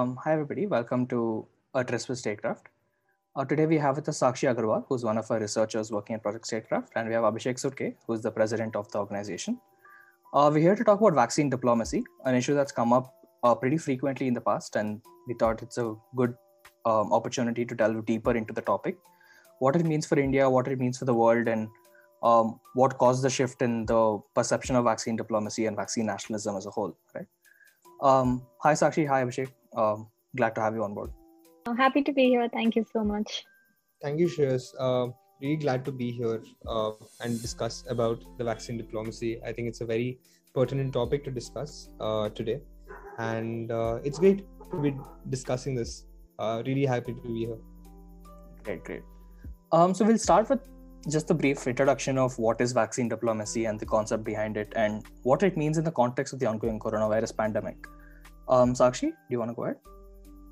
Um, hi, everybody. Welcome to a with Statecraft. Uh, today we have with us Sakshi Agarwal, who's one of our researchers working at Project Statecraft, and we have Abhishek Sudke, who's the president of the organization. Uh, we're here to talk about vaccine diplomacy, an issue that's come up uh, pretty frequently in the past, and we thought it's a good um, opportunity to delve deeper into the topic, what it means for India, what it means for the world, and um, what caused the shift in the perception of vaccine diplomacy and vaccine nationalism as a whole, right? Um, hi, Sakshi. Hi, Abhishek. Um, glad to have you on board. I'm happy to be here. Thank you so much. Thank you, Shreyas. Uh, really glad to be here uh, and discuss about the vaccine diplomacy. I think it's a very pertinent topic to discuss uh, today, and uh, it's great to be discussing this. Uh, really happy to be here. Great, great. Um, so we'll start with just a brief introduction of what is vaccine diplomacy and the concept behind it, and what it means in the context of the ongoing coronavirus pandemic. Um, Sakshi, do you want to go ahead?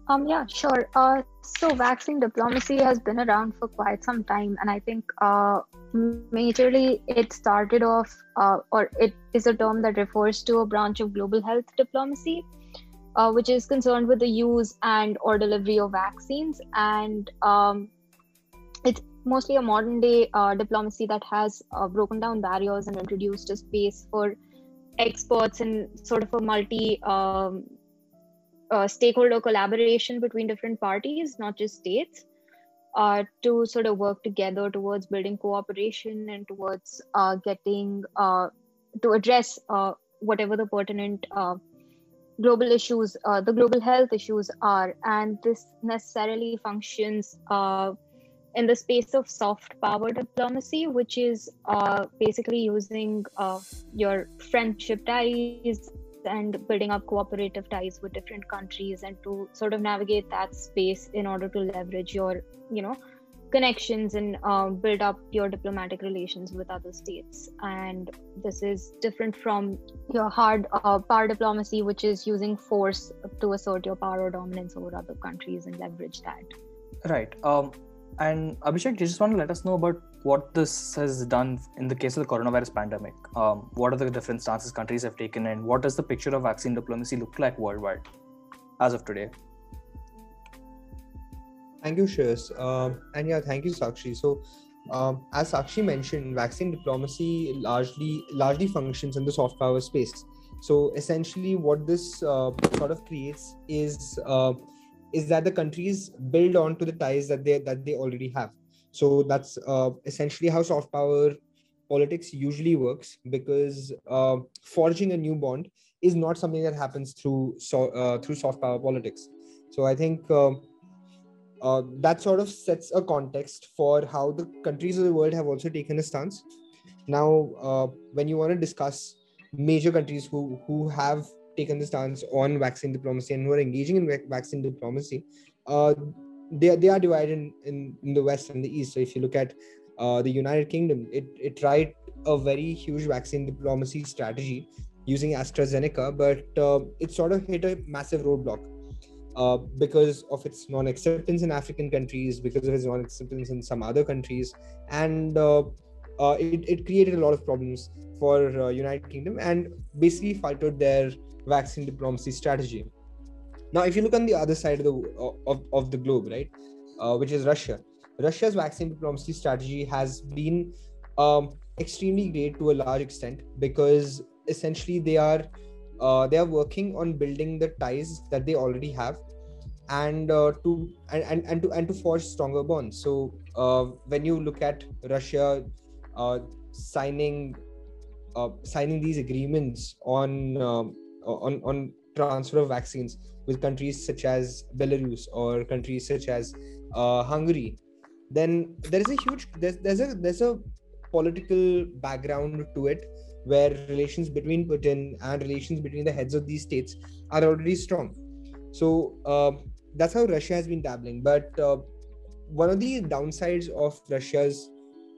Um, yeah, sure. Uh, so vaccine diplomacy has been around for quite some time, and I think uh, majorly it started off, uh, or it is a term that refers to a branch of global health diplomacy, uh, which is concerned with the use and or delivery of vaccines, and um, it's mostly a modern day uh, diplomacy that has uh, broken down barriers and introduced a space for experts and sort of a multi um, uh, stakeholder collaboration between different parties, not just states, uh, to sort of work together towards building cooperation and towards uh, getting uh, to address uh, whatever the pertinent uh, global issues, the global health issues are. And this necessarily functions in the space of soft power diplomacy, which is basically using your friendship ties and building up cooperative ties with different countries and to sort of navigate that space in order to leverage your you know connections and uh, build up your diplomatic relations with other states. And this is different from your hard uh, power diplomacy which is using force to assert your power or dominance over other countries and leverage that. Right. Um, and abhishek you just want to let us know about what this has done in the case of the coronavirus pandemic. Um, what are the different stances countries have taken, and what does the picture of vaccine diplomacy look like worldwide as of today? Thank you, Shreyas. Um, and yeah, thank you, Sakshi. So, um, as Sakshi mentioned, vaccine diplomacy largely largely functions in the soft power space. So, essentially, what this uh, sort of creates is uh, is that the countries build on to the ties that they that they already have so that's uh, essentially how soft power politics usually works because uh, forging a new bond is not something that happens through so, uh, through soft power politics. So I think um, uh, that sort of sets a context for how the countries of the world have also taken a stance. Now, uh, when you want to discuss major countries who who have taken the stance on vaccine diplomacy and who are engaging in vaccine diplomacy, uh, they, they are divided in, in, in the west and the east. So if you look at uh, the united kingdom it, it tried a very huge vaccine diplomacy strategy using astrazeneca but uh, it sort of hit a massive roadblock uh, because of its non-acceptance in african countries because of its non-acceptance in some other countries and uh, uh, it, it created a lot of problems for uh, united kingdom and basically faltered their vaccine diplomacy strategy. Now, if you look on the other side of the of, of the globe, right, uh, which is Russia, Russia's vaccine diplomacy strategy has been um, extremely great to a large extent because essentially they are uh, they are working on building the ties that they already have and uh, to and, and, and to and to forge stronger bonds. So uh, when you look at russia uh, signing uh, signing these agreements on um, on on transfer of vaccines with countries such as Belarus or countries such as uh, Hungary, then there is a huge there's, there's a there's a political background to it where relations between Putin and relations between the heads of these states are already strong. So uh, that's how Russia has been dabbling. But uh, one of the downsides of Russia's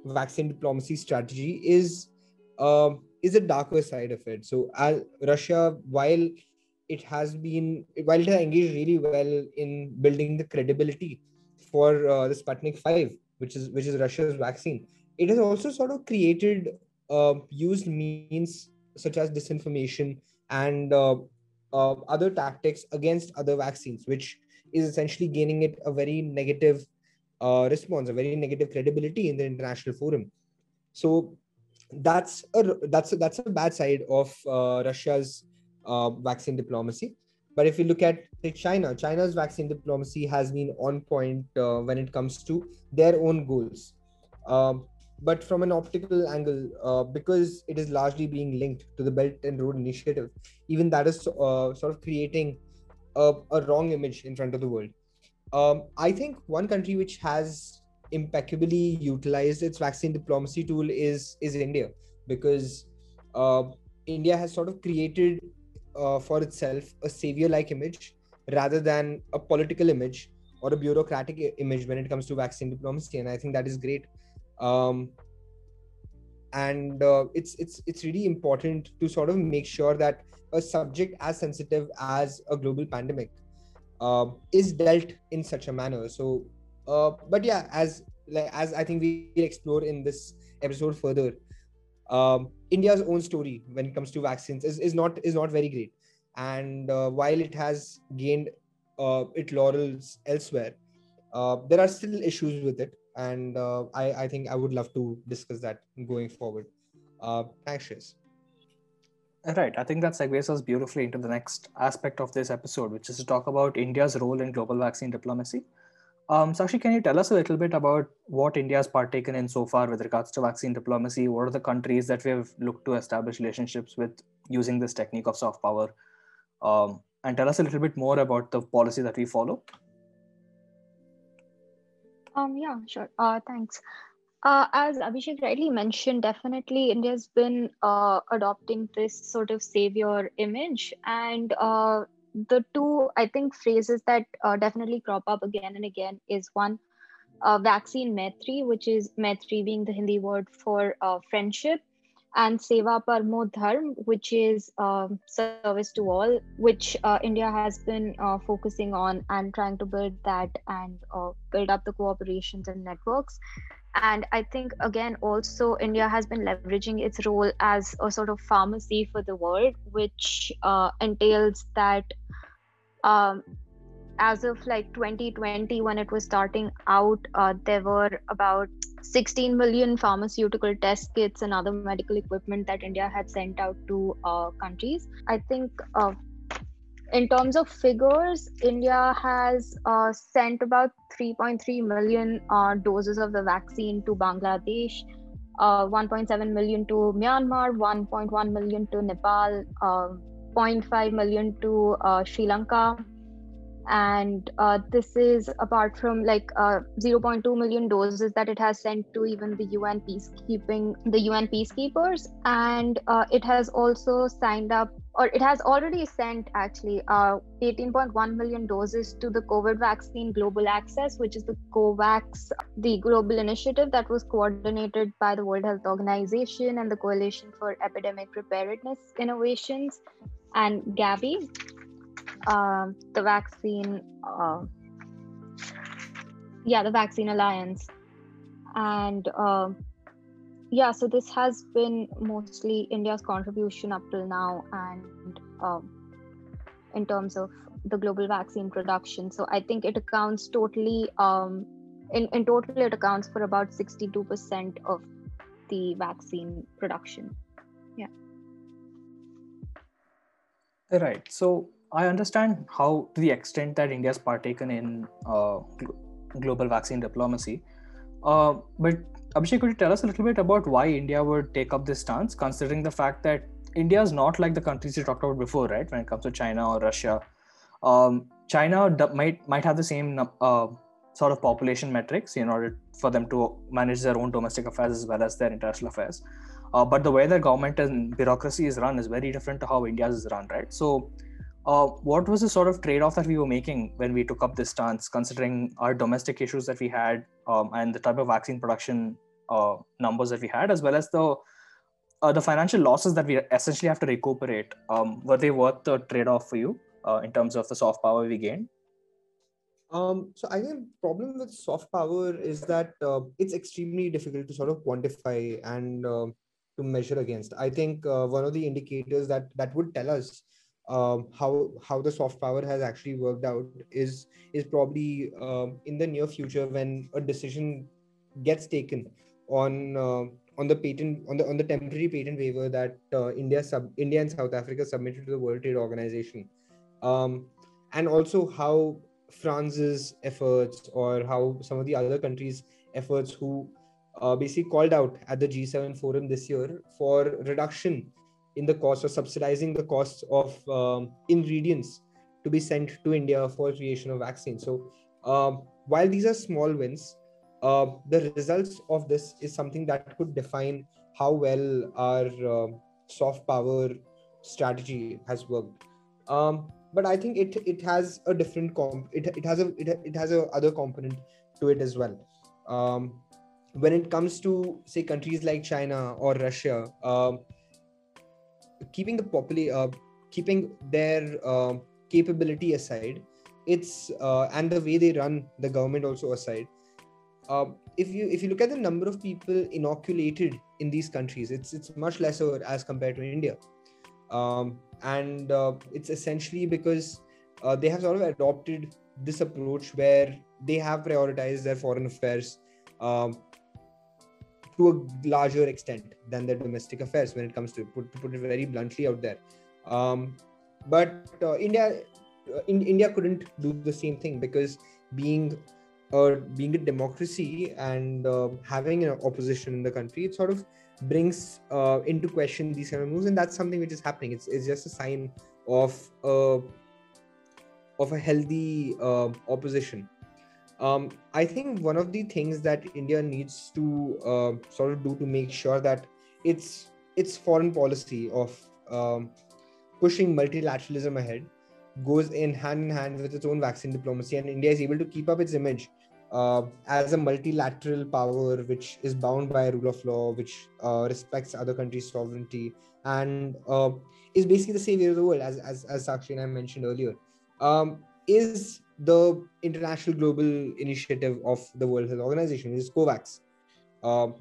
vaccine diplomacy strategy is uh, is a darker side of it. So as Russia, while it has been while it has engaged really well in building the credibility for uh, the Sputnik 5, which is which is Russia's vaccine. It has also sort of created uh, used means such as disinformation and uh, uh, other tactics against other vaccines, which is essentially gaining it a very negative uh, response, a very negative credibility in the international forum. So that's a that's a, that's a bad side of uh, Russia's uh, vaccine diplomacy. But if you look at China, China's vaccine diplomacy has been on point uh, when it comes to their own goals. Um, but from an optical angle, uh, because it is largely being linked to the Belt and Road Initiative, even that is uh, sort of creating a, a, wrong image in front of the world. Um, I think one country which has impeccably utilized its vaccine diplomacy tool is is India, because uh, India has sort of created uh, for itself a savior-like image rather than a political image or a bureaucratic image when it comes to vaccine diplomacy, and I think that is great. Um, and uh, it's it's it's really important to sort of make sure that a subject as sensitive as a global pandemic uh, is dealt in such a manner so uh, but yeah as like as i think we explore in this episode further um, india's own story when it comes to vaccines is, is not is not very great and uh, while it has gained uh, its laurels elsewhere uh, there are still issues with it and uh, I, I think I would love to discuss that going forward. Uh, thanks, Shreyas. Right. I think that segues us beautifully into the next aspect of this episode, which is to talk about India's role in global vaccine diplomacy. Um, Sakshi, can you tell us a little bit about what India has partaken in so far with regards to vaccine diplomacy? What are the countries that we have looked to establish relationships with using this technique of soft power? Um, and tell us a little bit more about the policy that we follow. Um, yeah, sure. Uh, thanks. Uh, as Abhishek rightly mentioned, definitely India's been uh, adopting this sort of savior image. And uh, the two, I think, phrases that uh, definitely crop up again and again is one, uh, vaccine Maitri, which is Maitri being the Hindi word for uh, friendship, and Seva Parmo Dharm, which is um, service to all, which uh, India has been uh, focusing on and trying to build that and uh, build up the cooperations and networks. And I think, again, also India has been leveraging its role as a sort of pharmacy for the world, which uh, entails that um, as of like 2020, when it was starting out, uh, there were about 16 million pharmaceutical test kits and other medical equipment that India had sent out to uh, countries. I think uh, in terms of figures, India has uh, sent about 3.3 million uh, doses of the vaccine to Bangladesh, uh, 1.7 million to Myanmar, 1.1 million to Nepal, uh, 0.5 million to Sri Lanka, and uh, this is apart from like uh, 0.2 million doses that it has sent to even the UN peacekeeping, the UN peacekeepers, and uh, it has also signed up, or it has already sent actually 18.1 uh, million doses to the COVID vaccine global access, which is the COVAX, the global initiative that was coordinated by the World Health Organization and the Coalition for Epidemic Preparedness Innovations and Gavi uh, the vaccine uh, yeah the vaccine alliance. And uh, yeah so this has been mostly india's contribution up till now and um, in terms of the global vaccine production. So i think it accounts totally um, in, in total it accounts for about 62% of the vaccine production. Yeah. Right. So I understand how, to the extent that India has partaken in uh, global vaccine diplomacy. Uh, but Abhishek, could you tell us a little bit about why India would take up this stance, considering the fact that India is not like the countries you talked about before, right? When it comes to China or Russia, um, China d- might might have the same uh, sort of population metrics in order for them to manage their own domestic affairs as well as their international affairs. Uh, but the way their government and bureaucracy is run is very different to how India's is run, right? So uh, what was the sort of trade-off that we were making when we took up this stance, considering our domestic issues that we had um, and the type of vaccine production uh, numbers that we had, as well as the uh, the financial losses that we essentially have to recuperate? Um, were they worth the trade-off for you uh, in terms of the soft power we gained? Um, so I think the problem with soft power is that uh, it's extremely difficult to sort of quantify and uh, to measure against. I think one of the indicators that that would tell us um, how how the soft power has actually worked out is is probably um, in the near future when a decision gets taken on uh, on the patent on the on the temporary patent waiver that uh, India sub India and South Africa submitted to the World Trade Organization, um, and also how France's efforts or how some of the other countries' efforts who uh, basically called out at the G7 forum this year for reduction in the cost or subsidizing the costs of um, ingredients to be sent to India for creation of vaccines. So um, while these are small wins, uh, the results of this is something that could define how well our uh, soft power strategy has worked. Um, but I think it it has a different comp. It, it has a it, it has a other component to it as well. Um, when it comes to say countries like China or Russia, um, keeping the population, uh, keeping their uh, capability aside, it's uh, and the way they run the government also aside. Um, if you if you look at the number of people inoculated in these countries, it's it's much lesser as compared to India, um, and uh, it's essentially because uh, they have sort of adopted this approach where they have prioritized their foreign affairs um, to a larger extent than their domestic affairs when it comes to put, to put it very bluntly out there. Um, but uh, India, uh, in, India couldn't do the same thing because being uh, being a democracy and uh, having an opposition in the country, it sort of brings uh, into question these kind of moves, and that's something which is happening. It's, it's just a sign of uh, of a healthy uh, opposition um, I think one of the things that India needs to uh, sort of do to make sure that its its foreign policy of um, pushing multilateralism ahead goes in hand in hand with its own vaccine diplomacy, and India is able to keep up its image uh, as a multilateral power which is bound by a rule of law, which uh, respects other countries' sovereignty, and uh, is basically the savior of the world, as as, as Sakshi and I mentioned earlier. Um, is the international global initiative of the World Health Organization, is COVAX. Um,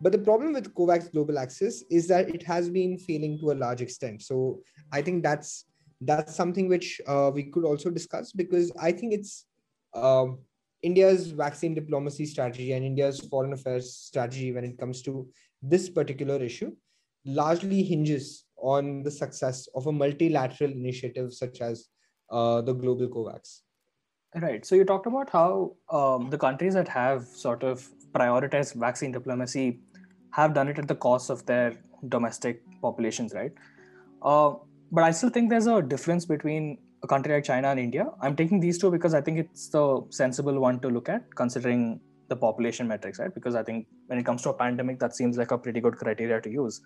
but the problem with COVAX Global Access is that it has been failing to a large extent. So I think that's that's something which uh, we could also discuss because I think it's um, India's vaccine diplomacy strategy and India's foreign affairs strategy when it comes to this particular issue largely hinges on the success of a multilateral initiative such as uh, the global COVAX. Right. So you talked about how um, the countries that have sort of prioritized vaccine diplomacy have done it at the cost of their domestic populations, right? Uh, but I still think there's a difference between a country like China and India. I'm taking these two because I think it's the sensible one to look at, considering the population metrics, right? Because I think when it comes to a pandemic, that seems like a pretty good criteria to use.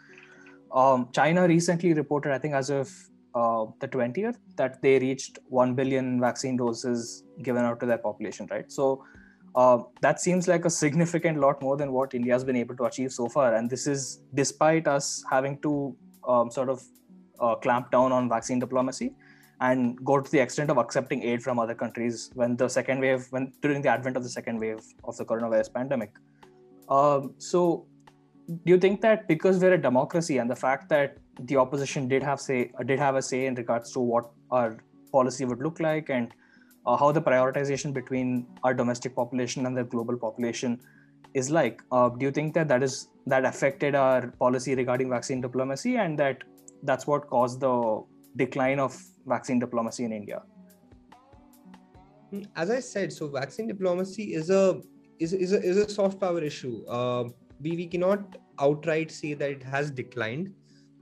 Um, China recently reported, I think, as of uh, the 20th that they reached 1 billion vaccine doses given out to their population right? So uh, that seems like a significant lot more than what india has been able to achieve so far. And this is despite us having to um, sort of uh, clamp down on vaccine diplomacy and go to the extent of accepting aid from other countries when the second wave when during the advent of the second wave of the coronavirus pandemic. Um, so do you think that because we're a democracy and the fact that the opposition did have say did have a say in regards to what our policy would look like and uh, how the prioritization between our domestic population and the global population is like uh, do you think that that is that affected our policy regarding vaccine diplomacy and that that's what caused the decline of vaccine diplomacy in india? Hmm, as i said so vaccine diplomacy is a is, is, a, is a soft power issue. Uh, we, we cannot outright say that it has declined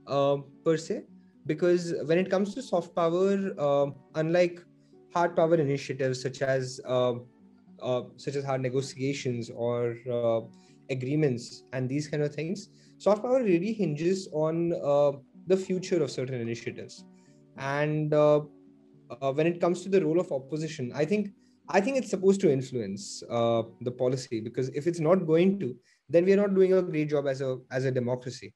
uh, per se because when it comes to soft power uh, unlike hard power initiatives such as uh, uh such as hard negotiations or uh, agreements and these kind of things soft power really hinges on uh, the future of certain initiatives. And when it comes to the role of opposition i think i think it's supposed to influence the policy because if it's not going to then we are not doing a great job as a as a democracy.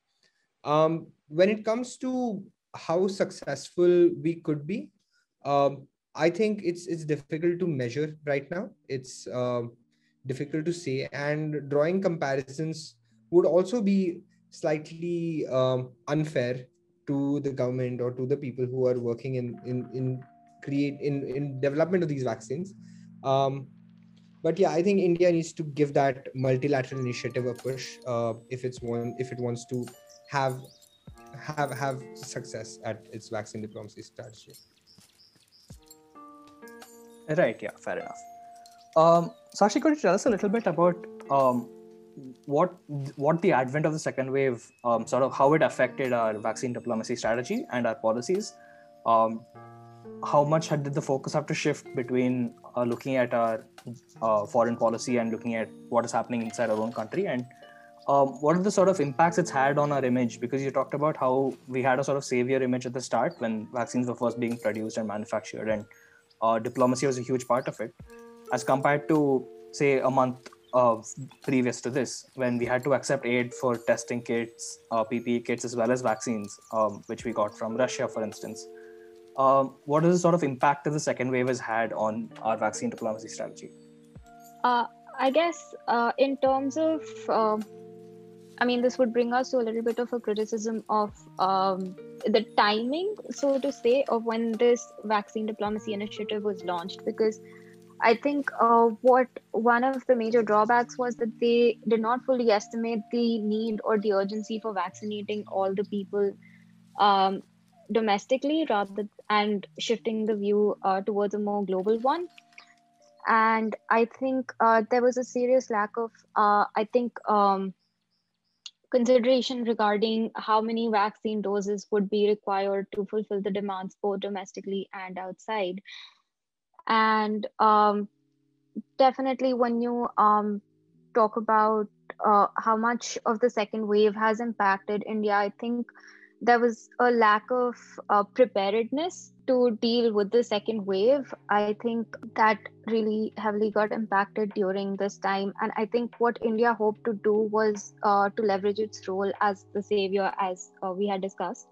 Um, when it comes to how successful we could be, um, I think it's it's difficult to measure right now. It's uh, difficult to say, and drawing comparisons would also be slightly um, unfair to the government or to the people who are working in in in create in in development of these vaccines. Um, but yeah i think india needs to give that multilateral initiative a push uh, if it's one if it wants to have have have success at its vaccine diplomacy strategy. Right yeah fair enough. Um, Sakshi, could you tell us a little bit about um, what what the advent of the second wave um, sort of how it affected our vaccine diplomacy strategy and our policies? Um, how much had, did the focus have to shift between uh, looking at our uh, foreign policy and looking at what is happening inside our own country? And um, what are the sort of impacts it's had on our image? Because you talked about how we had a sort of savior image at the start when vaccines were first being produced and manufactured and uh, diplomacy was a huge part of it as compared to say a month previous to this when we had to accept aid for testing kits uh, ppe kits as well as vaccines um, which we got from russia for instance um, what is the sort of impact that the second wave has had on our vaccine diplomacy strategy? Uh, I guess uh, in terms of, uh, I mean, this would bring us to a little bit of a criticism of um, the timing, so to say, of when this vaccine diplomacy initiative was launched, because I think uh, what one of the major drawbacks was that they did not fully estimate the need or the urgency for vaccinating all the people um, domestically rather and shifting the view uh, towards a more global one. And i think uh, there was a serious lack of uh, i think um, consideration regarding how many vaccine doses would be required to fulfill the demands both domestically and outside. And um, definitely when you um, talk about uh, how much of the second wave has impacted india i think there was a lack of uh, preparedness to deal with the second wave. I think that really heavily got impacted during this time. And I think what India hoped to do was uh, to leverage its role as the savior, as uh, we had discussed.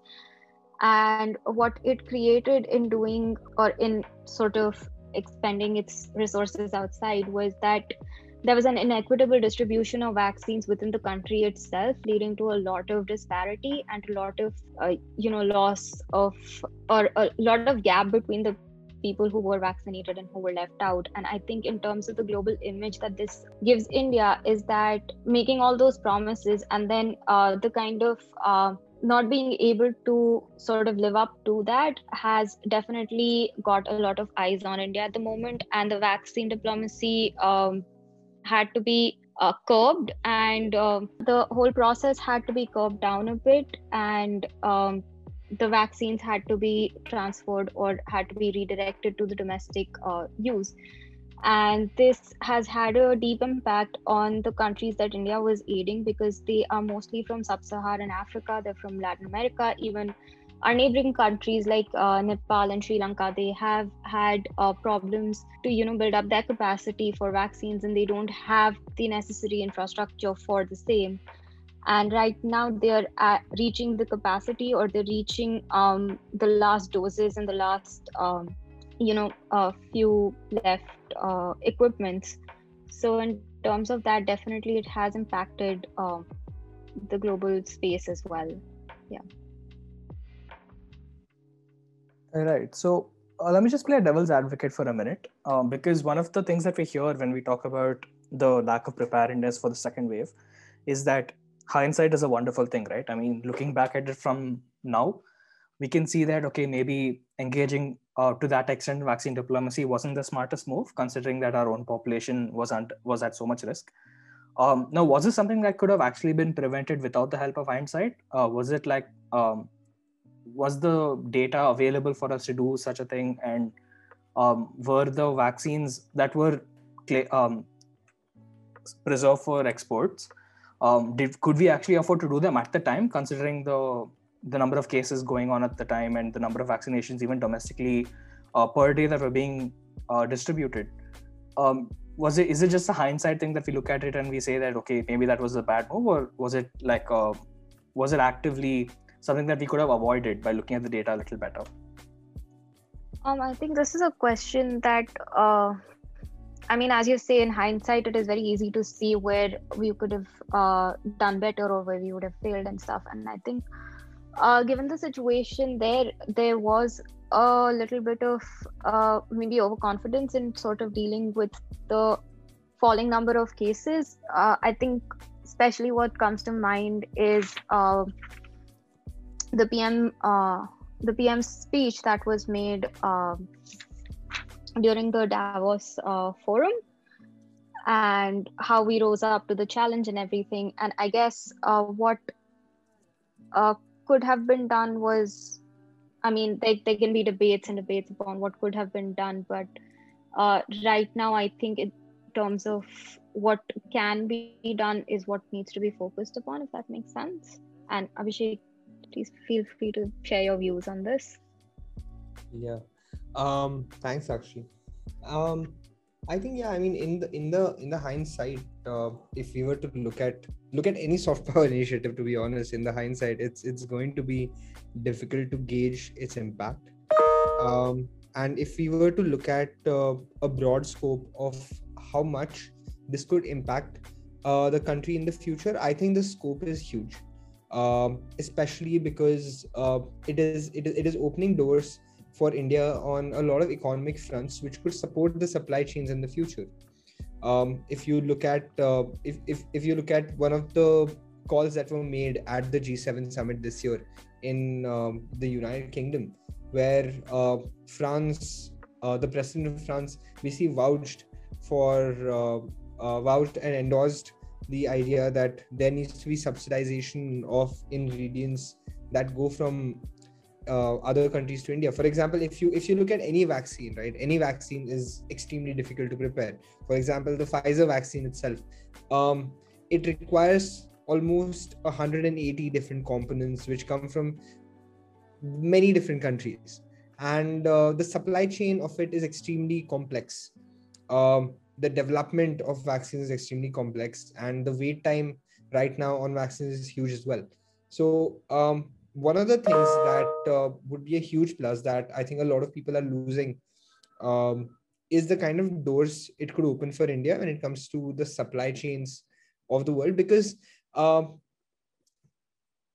And what it created in doing or in sort of expending its resources outside was that there was an inequitable distribution of vaccines within the country itself leading to a lot of disparity and a lot of uh, you know loss of or a lot of gap between the people who were vaccinated and who were left out and i think in terms of the global image that this gives india is that making all those promises and then uh, the kind of uh, not being able to sort of live up to that has definitely got a lot of eyes on India at the moment. And the vaccine diplomacy um, had to be uh, curbed and uh, the whole process had to be curbed down a bit and um, the vaccines had to be transferred or had to be redirected to the domestic uh, use. And this has had a deep impact on the countries that india was aiding because they are mostly from sub-saharan africa they're from latin america even our neighboring countries like uh, Nepal and Sri Lanka, they have had uh, problems to you know build up their capacity for vaccines, and they don't have the necessary infrastructure for the same. And right now, they're reaching the capacity, or they're reaching um, the last doses and the last um, you know a few left uh, equipments. So in terms of that, definitely it has impacted um, the global space as well. Yeah. Right. So uh, let me just play a devil's advocate for a minute, um, because one of the things that we hear when we talk about the lack of preparedness for the second wave is that hindsight is a wonderful thing, right? I mean, looking back at it from now, we can see that okay, maybe engaging uh, to that extent vaccine diplomacy wasn't the smartest move, considering that our own population was not was at so much risk. Um, now, was this something that could have actually been prevented without the help of hindsight? Uh, was it like um, was the data available for us to do such a thing? And um, were the vaccines that were um, preserved for exports um, did could we actually afford to do them at the time considering the the number of cases going on at the time and the number of vaccinations even domestically uh, per day that were being uh, distributed? Um, was it is it just a hindsight thing that we look at it and we say that okay maybe that was a bad move or was it like uh, was it actively something that we could have avoided by looking at the data a little better? Um, I think this is a question that, uh, I mean, as you say, in hindsight, it is very easy to see where we could have uh, done better or where we would have failed and stuff. And I think uh, given the situation there, there was a little bit of uh, maybe overconfidence in sort of dealing with the falling number of cases. Uh, I think, especially what comes to mind is uh, the PM, uh, the PM's speech that was made um, during the Davos uh, forum, and how we rose up to the challenge and everything. And I guess uh, what could have been done was I mean, there, there can be debates and debates upon what could have been done, but uh, right now, I think in terms of what can be done is what needs to be focused upon, if that makes sense. And Abhishek, please feel free to share your views on this. Yeah. Um, thanks, Sakshi. Um, I think yeah. I mean, in the in the in the hindsight, uh, if we were to look at look at any soft power initiative, to be honest, in the hindsight, it's it's going to be difficult to gauge its impact. Um, and if we were to look at uh, a broad scope of how much this could impact uh, the country in the future, I think the scope is huge, um, especially because uh, it is it is it is opening doors for India on a lot of economic fronts, which could support the supply chains in the future. Um, if you look at uh, if, if if you look at one of the calls that were made at the G7 summit this year in um, the United Kingdom, where uh, France, uh, the president of France, basically vouched for uh, uh, vouched and endorsed the idea that there needs to be subsidization of ingredients that go from uh, other countries to India. For example, if you if you look at any vaccine, right, any vaccine is extremely difficult to prepare. For example, the Pfizer vaccine itself, um, it requires almost 180 different components which come from many different countries, and uh, the supply chain of it is extremely complex. Um, the development of vaccines is extremely complex, and the wait time right now on vaccines is huge as well. So um, one of the things that uh, would be a huge plus that I think a lot of people are losing um, is the kind of doors it could open for India when it comes to the supply chains of the world. Because uh,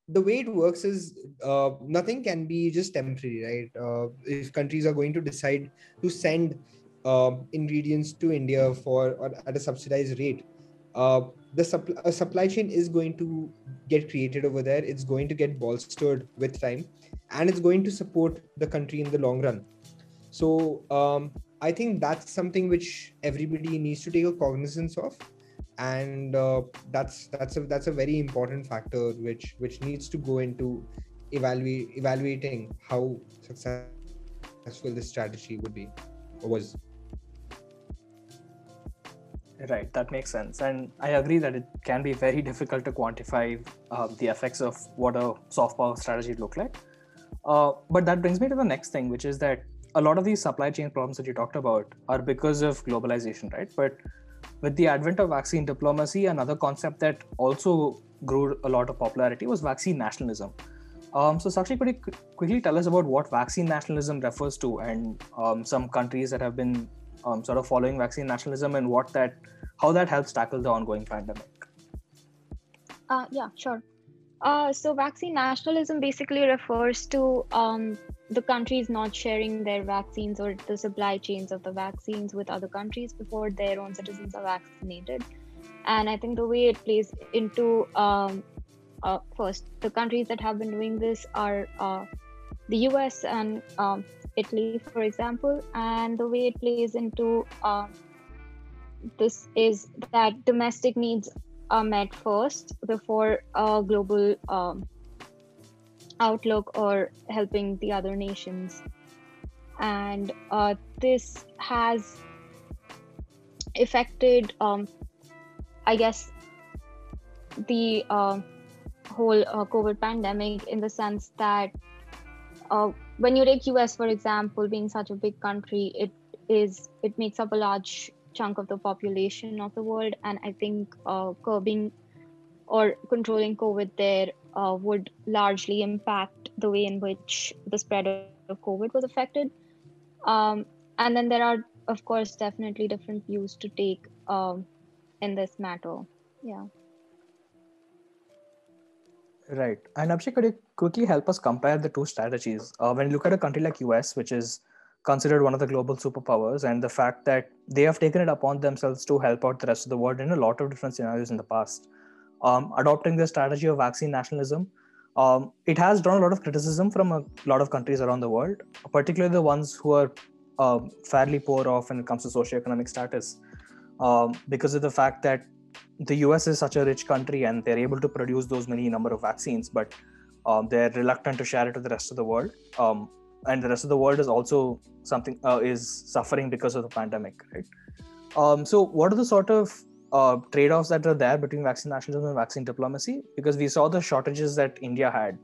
the way it works is uh, nothing can be just temporary, right? Uh, if countries are going to decide to send um, ingredients to India for or at a subsidized rate, uh, the supp- supply chain is going to get created over there. It's going to get bolstered with time, and it's going to support the country in the long run. So um, I think that's something which everybody needs to take a cognizance of, and uh, that's that's a that's a very important factor which which needs to go into evaluate evaluating how successful this strategy would be or was. Right, that makes sense. And I agree that it can be very difficult to quantify uh, the effects of what a soft power strategy look like. Uh, but that brings me to the next thing, which is that a lot of these supply chain problems that you talked about are because of globalization, right? But with the advent of vaccine diplomacy, another concept that also grew a lot of popularity was vaccine nationalism. Um, so, Sakshi, could you quickly tell us about what vaccine nationalism refers to and um, some countries that have been um, sort of following vaccine nationalism and what that how that helps tackle the ongoing pandemic. Uh, yeah sure. Uh, so vaccine nationalism basically refers to um, the countries not sharing their vaccines or the supply chains of the vaccines with other countries before their own citizens are vaccinated. And i think the way it plays into um, uh, first the countries that have been doing this are uh, the us and um, Italy, for example, and the way it plays into uh, this is that domestic needs are met first before a global um, outlook or helping the other nations. And uh, this has affected, um, I guess, the uh, whole uh, COVID pandemic in the sense that uh, when you take us for example being such a big country it is it makes up a large chunk of the population of the world. And i think uh, curbing or controlling covid there uh, would largely impact the way in which the spread of covid was affected. Um, and then there are of course definitely different views to take um, in this matter. Yeah. Right. And Abhishek, could you quickly help us compare the two strategies? Uh, when you look at a country like US, which is considered one of the global superpowers, and the fact that they have taken it upon themselves to help out the rest of the world in a lot of different scenarios in the past, um, adopting the strategy of vaccine nationalism, um, it has drawn a lot of criticism from a lot of countries around the world, particularly the ones who are uh, fairly poor off when it comes to socioeconomic status, um, because of the fact that the US is such a rich country and they're able to produce those many number of vaccines, but um, they're reluctant to share it with the rest of the world. Um, and the rest of the world is also something uh, is suffering because of the pandemic, right? Um, so, what are the sort of uh, trade-offs that are there between vaccine nationalism and vaccine diplomacy? Because we saw the shortages that India had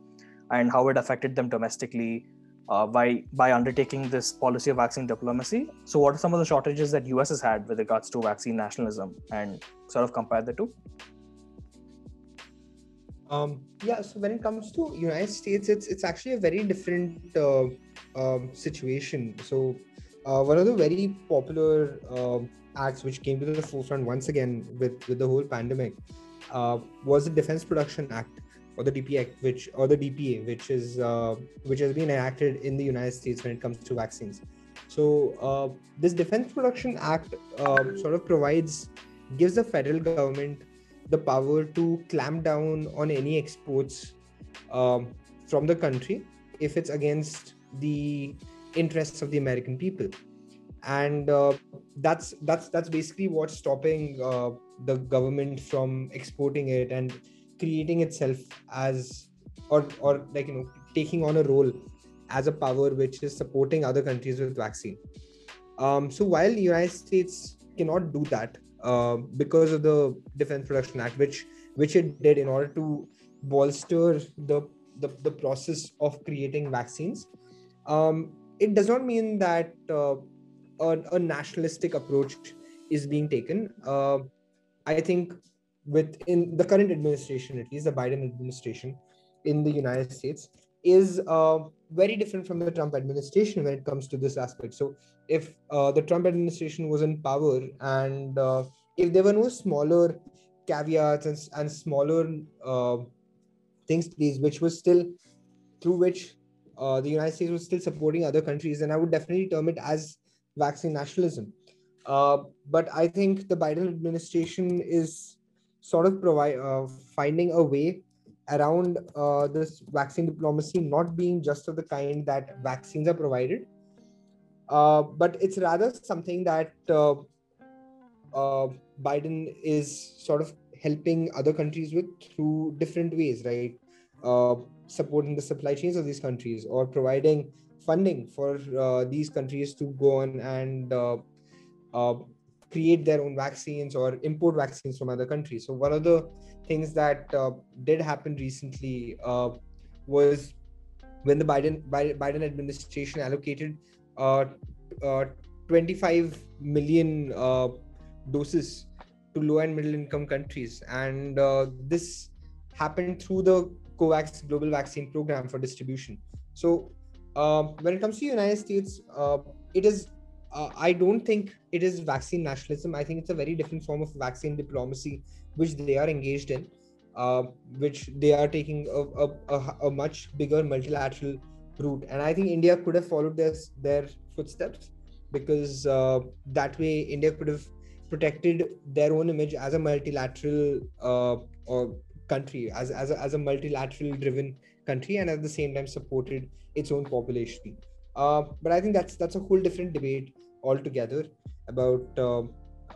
and how it affected them domestically uh, by by undertaking this policy of vaccine diplomacy. So, what are some of the shortages that US has had with regards to vaccine nationalism, and sort of compare the two? Um, yeah, so when it comes to United States, it's it's actually a very different uh, um, situation. So, uh, one of the very popular um, acts which came to the forefront once again with with the whole pandemic uh, was the Defense Production Act or the DPA, which or the DPA, which is uh, which has been enacted in the United States when it comes to vaccines. So uh, this Defense Production Act uh, sort of provides gives the federal government the power to clamp down on any exports um, from the country if it's against the interests of the American people, and uh, that's that's that's basically what's stopping uh, the government from exporting it and creating itself as or or like you know taking on a role as a power which is supporting other countries with vaccine. Um, so while the united states cannot do that uh, because of the defense production act which which it did in order to bolster the the, the process of creating vaccines. Um, it does not mean that uh, a, a, nationalistic approach is being taken. Uh, i think within the current administration, at least the Biden administration in the United States, is uh, very different from the Trump administration when it comes to this aspect. So, if uh, the Trump administration was in power and uh, if there were no smaller caveats and, and smaller uh, things, please, which was still through which uh, the United States was still supporting other countries, then I would definitely term it as vaccine nationalism. Uh, but I think the Biden administration is sort of provide finding a way around uh, this vaccine diplomacy not being just of the kind that vaccines are provided uh, but it's rather something that uh, uh, biden is sort of helping other countries with through different ways right uh, supporting the supply chains of these countries or providing funding for these countries to go on and create their own vaccines or import vaccines from other countries. So one of the things that uh, did happen recently uh, was when the Biden Biden administration allocated uh, uh 25 million uh, doses to low and middle income countries, and uh, this happened through the COVAX global vaccine program for distribution. So when it comes to United States, it is uh, I don't think it is vaccine nationalism. I think it's a very different form of vaccine diplomacy, which they are engaged in, uh, which they are taking a, a, a, much bigger multilateral route. And I think India could have followed their, their footsteps because uh, that way India could have protected their own image as a multilateral uh, or country, as, as, a, as a multilateral driven country, and at the same time supported its own population. Uh, but I think that's that's a whole different debate altogether about uh,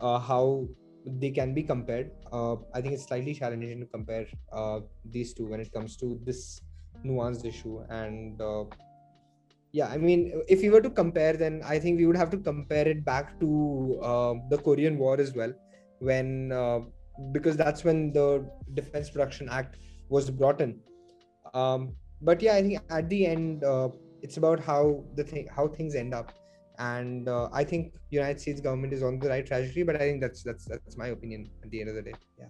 uh, how they can be compared. Uh, I think it's slightly challenging to compare uh, these two when it comes to this nuanced issue. And uh, yeah, I mean, if we were to compare, then I think we would have to compare it back to uh, the Korean War as well, when because that's when the Defense Production Act was brought in. Um, but yeah, I think at the end, it's about how the thing how things end up and uh, i think united states government is on the right trajectory but i think that's that's that's my opinion at the end of the day. Yeah.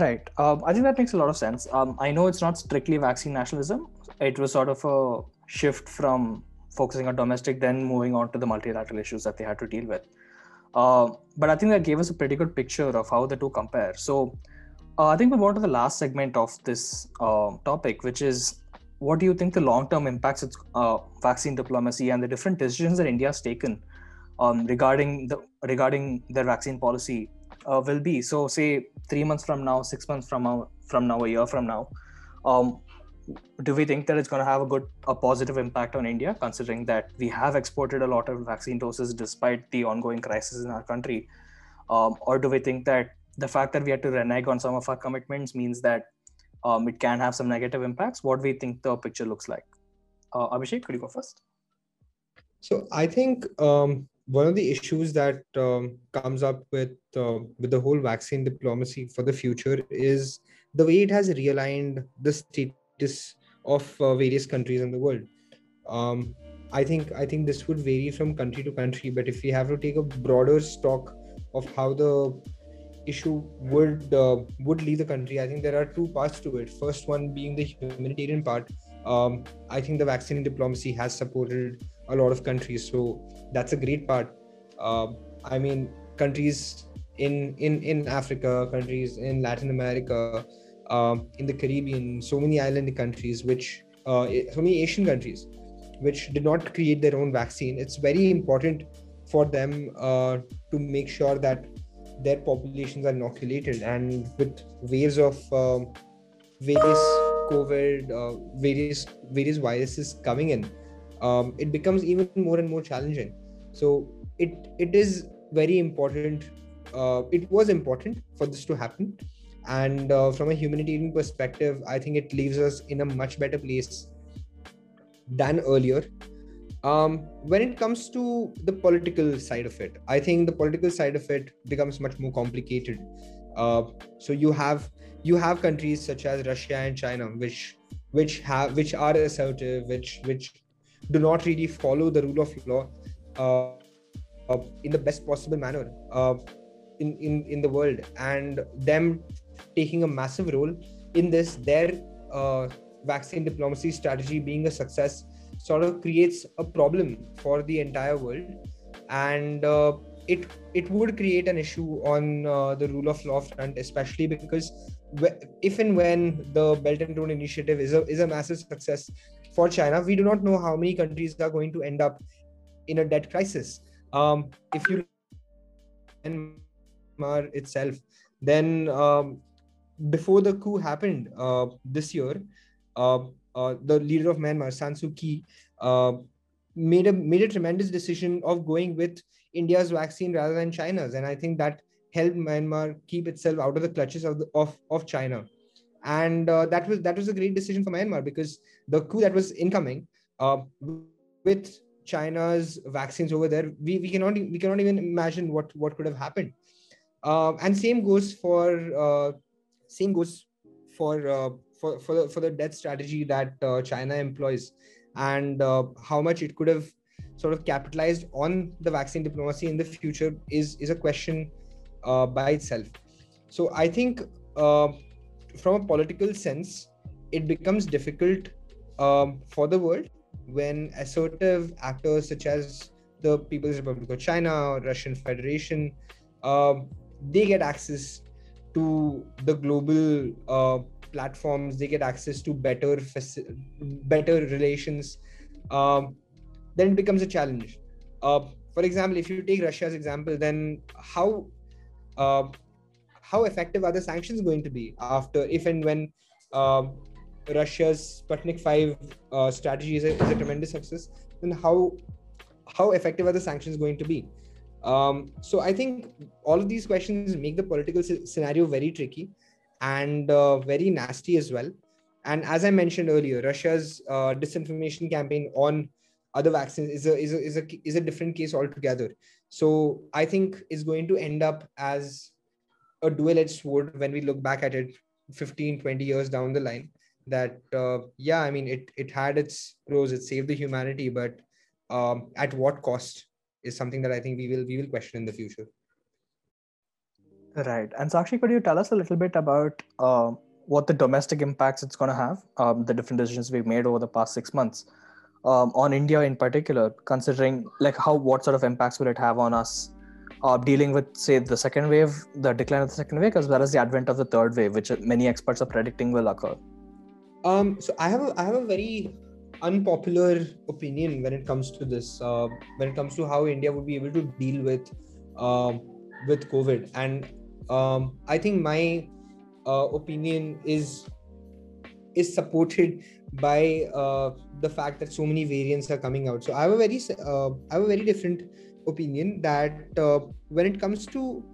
Right. Um, i think that makes a lot of sense. Um, i know it's not strictly vaccine nationalism. It was sort of a shift from focusing on domestic then moving on to the multilateral issues that they had to deal with. Uh, but i think that gave us a pretty good picture of how the two compare. So Uh, I think we move on to the last segment of this uh, topic, which is what do you think the long-term impacts of uh, vaccine diplomacy and the different decisions that India has taken um, regarding the regarding their vaccine policy uh, will be? So, say three months from now, six months from now, from now, a year from now, um, do we think that it's going to have a good, a positive impact on India, considering that we have exported a lot of vaccine doses despite the ongoing crisis in our country? Um, or do we think that the fact that we had to renege on some of our commitments means that um, it can have some negative impacts. What we think the picture looks like. Uh, Abhishek, could you go first? So I think um, one of the issues that um, comes up with uh, with the whole vaccine diplomacy for the future is the way it has realigned the status of uh, various countries in the world. Um, I think I think this would vary from country to country, but if we have to take a broader stock of how the issue would uh, would leave the country, I think there are two parts to it. First one being the humanitarian part. Um, I think the vaccine diplomacy has supported a lot of countries, so that's a great part. Uh, I mean, countries in in in Africa, countries in Latin America, um, in the Caribbean, so many island countries, which uh, so many Asian countries, which did not create their own vaccine. It's very important for them uh, to make sure that their populations are inoculated and with waves of um, various covid uh, various various viruses coming in um, it becomes even more and more challenging. So it it is very important uh, it was important for this to happen. And uh, from a humanitarian perspective i think it leaves us in a much better place than earlier um, when it comes to the political side of it i think the political side of it becomes much more complicated. Uh, so you have you have countries such as russia and china which which have which are assertive which which do not really follow the rule of law uh, uh, in the best possible manner uh, in, in in the world. And them taking a massive role in this their uh, vaccine diplomacy strategy being a success sort of creates a problem for the entire world. And uh, it it would create an issue on uh, the rule of law front especially because if and when the belt and road initiative is a is a massive success for china we do not know how many countries are going to end up in a debt crisis. Um, if you Myanmar itself then um, before the coup happened uh, this year uh, the leader of Myanmar, San Suu Kyi, uh, made a made a tremendous decision of going with India's vaccine rather than China's, and I think that helped Myanmar keep itself out of the clutches of the, of of China, and uh, that was that was a great decision for Myanmar because the coup that was incoming uh, with China's vaccines over there, we, we cannot we cannot even imagine what what could have happened. Uh, and same goes for uh, same goes for uh, for for the, for the debt strategy that uh, China employs, and uh, how much it could have sort of capitalized on the vaccine diplomacy in the future is is a question uh, by itself. So I think uh, from a political sense, it becomes difficult um, for the world when assertive actors such as the People's Republic of China Russian Federation, um, they get access to the global uh, platforms they get access to better better relations um, then it becomes a challenge. Uh, for example if you take russia's example then how uh, how effective are the sanctions going to be after if and when uh, russia's sputnik 5 uh, strategy is a, is a tremendous success then how how effective are the sanctions going to be? Um, so i think all of these questions make the political scenario very tricky and uh, very nasty as well. And as I mentioned earlier, Russia's uh, disinformation campaign on other vaccines is a, is a is a is a different case altogether. So I think it's going to end up as a dual-edged sword when we look back at it 15 20 years down the line that uh, yeah i mean it it had its pros it saved the humanity but um, at what cost is something that i think we will we will question in the future Right. And Sakshi, could you tell us a little bit about uh, what the domestic impacts it's going to have, um, the different decisions we've made over the past six months um, on India in particular, considering like how what sort of impacts will it have on us uh, dealing with, say, the second wave, the decline of the second wave, as well as the advent of the third wave, which many experts are predicting will occur? Um, so I have a, I have a very unpopular opinion when it comes to this. Uh, when it comes to how India would be able to deal with uh, with COVID, and um, I think my uh, opinion is is supported by uh, the fact that so many variants are coming out. So I have a very uh, I have a very different opinion that uh, when it comes to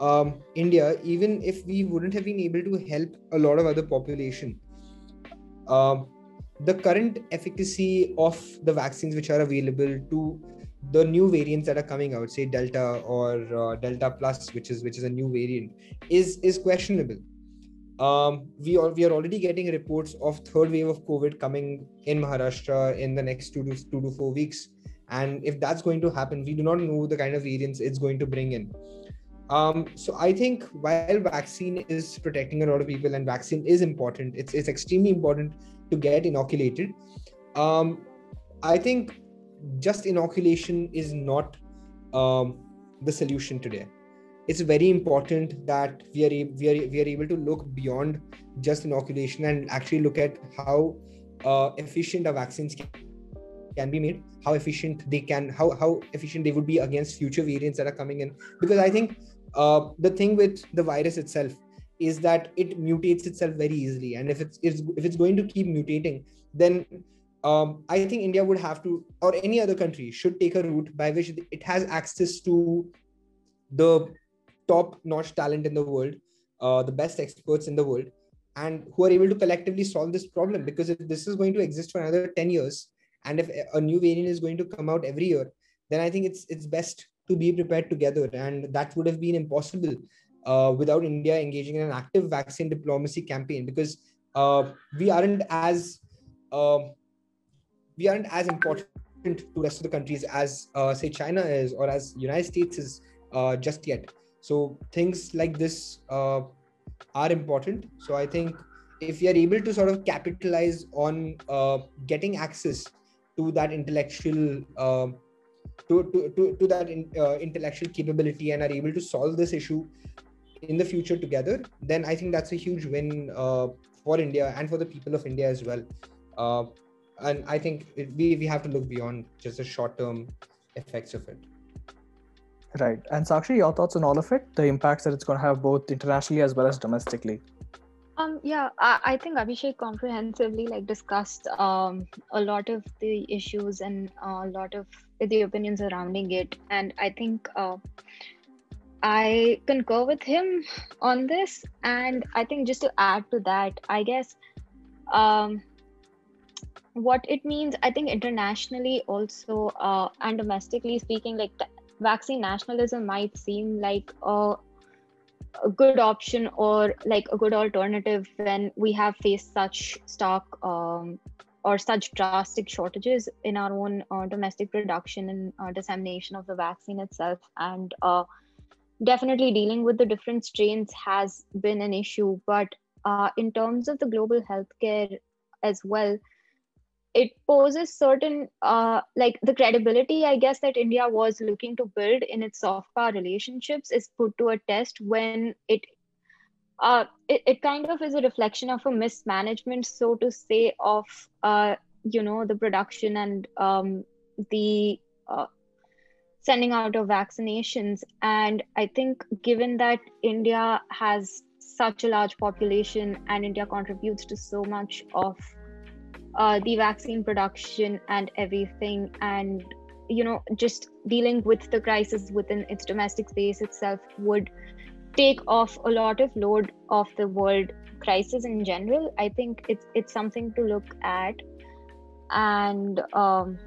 um, India, even if we wouldn't have been able to help a lot of other population, uh, the current efficacy of the vaccines which are available to the new variants that are coming out, say Delta or uh, Delta Plus, which is which is a new variant, is is questionable. Um, we are we are already getting reports of third wave of COVID coming in Maharashtra in the next two to two to four weeks, and if that's going to happen, we do not know the kind of variants it's going to bring in. Um, so I think while vaccine is protecting a lot of people and vaccine is important, it's it's extremely important to get inoculated. Um, I think just inoculation is not um, the solution today. It's very important that we are, we are we are able to look beyond just inoculation and actually look at how uh, efficient our vaccines can, can be made, how efficient they can, how how efficient they would be against future variants that are coming in. Because I think uh, the thing with the virus itself is that it mutates itself very easily and if it's, it's if it's going to keep mutating then um, i think india would have to or any other country should take a route by which it has access to the top notch talent in the world uh, the best experts in the world and who are able to collectively solve this problem because if this is going to exist for another 10 years and if a new variant is going to come out every year then i think it's it's best to be prepared together. And that would have been impossible uh, without India engaging in an active vaccine diplomacy campaign because uh, we aren't as uh, we aren't as important to rest of the countries as uh, say China is or as United States is uh, just yet. So things like this uh, are important. So I think if we are able to sort of capitalize on getting access to that intellectual to, to, to, to that in, uh, intellectual capability and are able to solve this issue in the future together, then I think that's a huge win uh, for India and for the people of India as well. Uh, and I think it, we, we have to look beyond just the short term effects of it. Right. And Sakshi, your thoughts on all of it, the impacts that it's going to have both internationally as well as domestically? Um, yeah, I, I think Abhishek comprehensively like discussed um, a lot of the issues and a lot of the opinions surrounding it, and I think uh, I concur with him on this. And I think just to add to that, I guess um, what it means, I think internationally also uh, and domestically speaking, like vaccine nationalism might seem like a a good option or like a good alternative when we have faced such stock um, or such drastic shortages in our own uh, domestic production and uh, dissemination of the vaccine itself. And uh, definitely dealing with the different strains has been an issue but uh, in terms of the global healthcare as well it poses certain uh, like the credibility i guess that india was looking to build in its soft power relationships is put to a test when it uh, it, it kind of is a reflection of a mismanagement so to say of uh, you know the production and um, the uh, sending out of vaccinations. And i think given that india has such a large population and india contributes to so much of uh, the vaccine production and everything and you know just dealing with the crisis within its domestic space itself would take off a lot of load of the world crisis in general. I think it's it's something to look at. And um,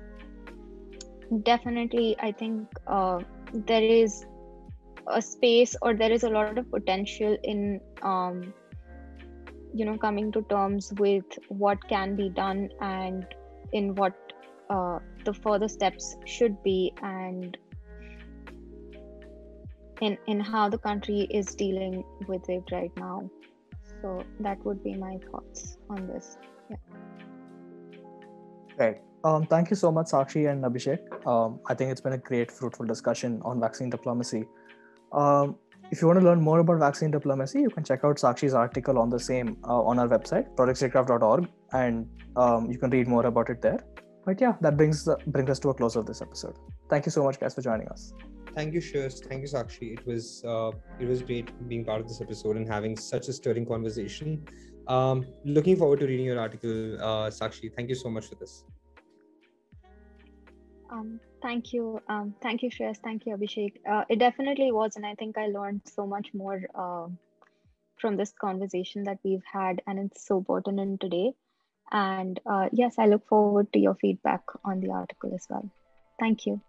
definitely i think uh, there is a space or there is a lot of potential in um, you know coming to terms with what can be done and in what uh, the further steps should be and in in how the country is dealing with it right now so that would be my thoughts on this yeah. Right. Um, thank you so much, Sakshi and Abhishek. Um, I think it's been a great, fruitful discussion on vaccine diplomacy. Um, if you want to learn more about vaccine diplomacy, you can check out Sakshi's article on the same uh, on our website, projectstatecraft.org, and um, you can read more about it there. But yeah, that brings brings us to a close of this episode. Thank you so much, guys, for joining us. Thank you, Shreyas. Thank you, Sakshi. It was uh, it was great being part of this episode and having such a stirring conversation. Um, looking forward to reading your article, uh, Sakshi. Thank you so much for this. Um, thank you. Um, thank you, Shreyas. Thank you, Abhishek. Uh, it definitely was. And I think I learned so much more uh, from this conversation that we've had. And it's so pertinent today. And uh, yes, I look forward to your feedback on the article as well. Thank you.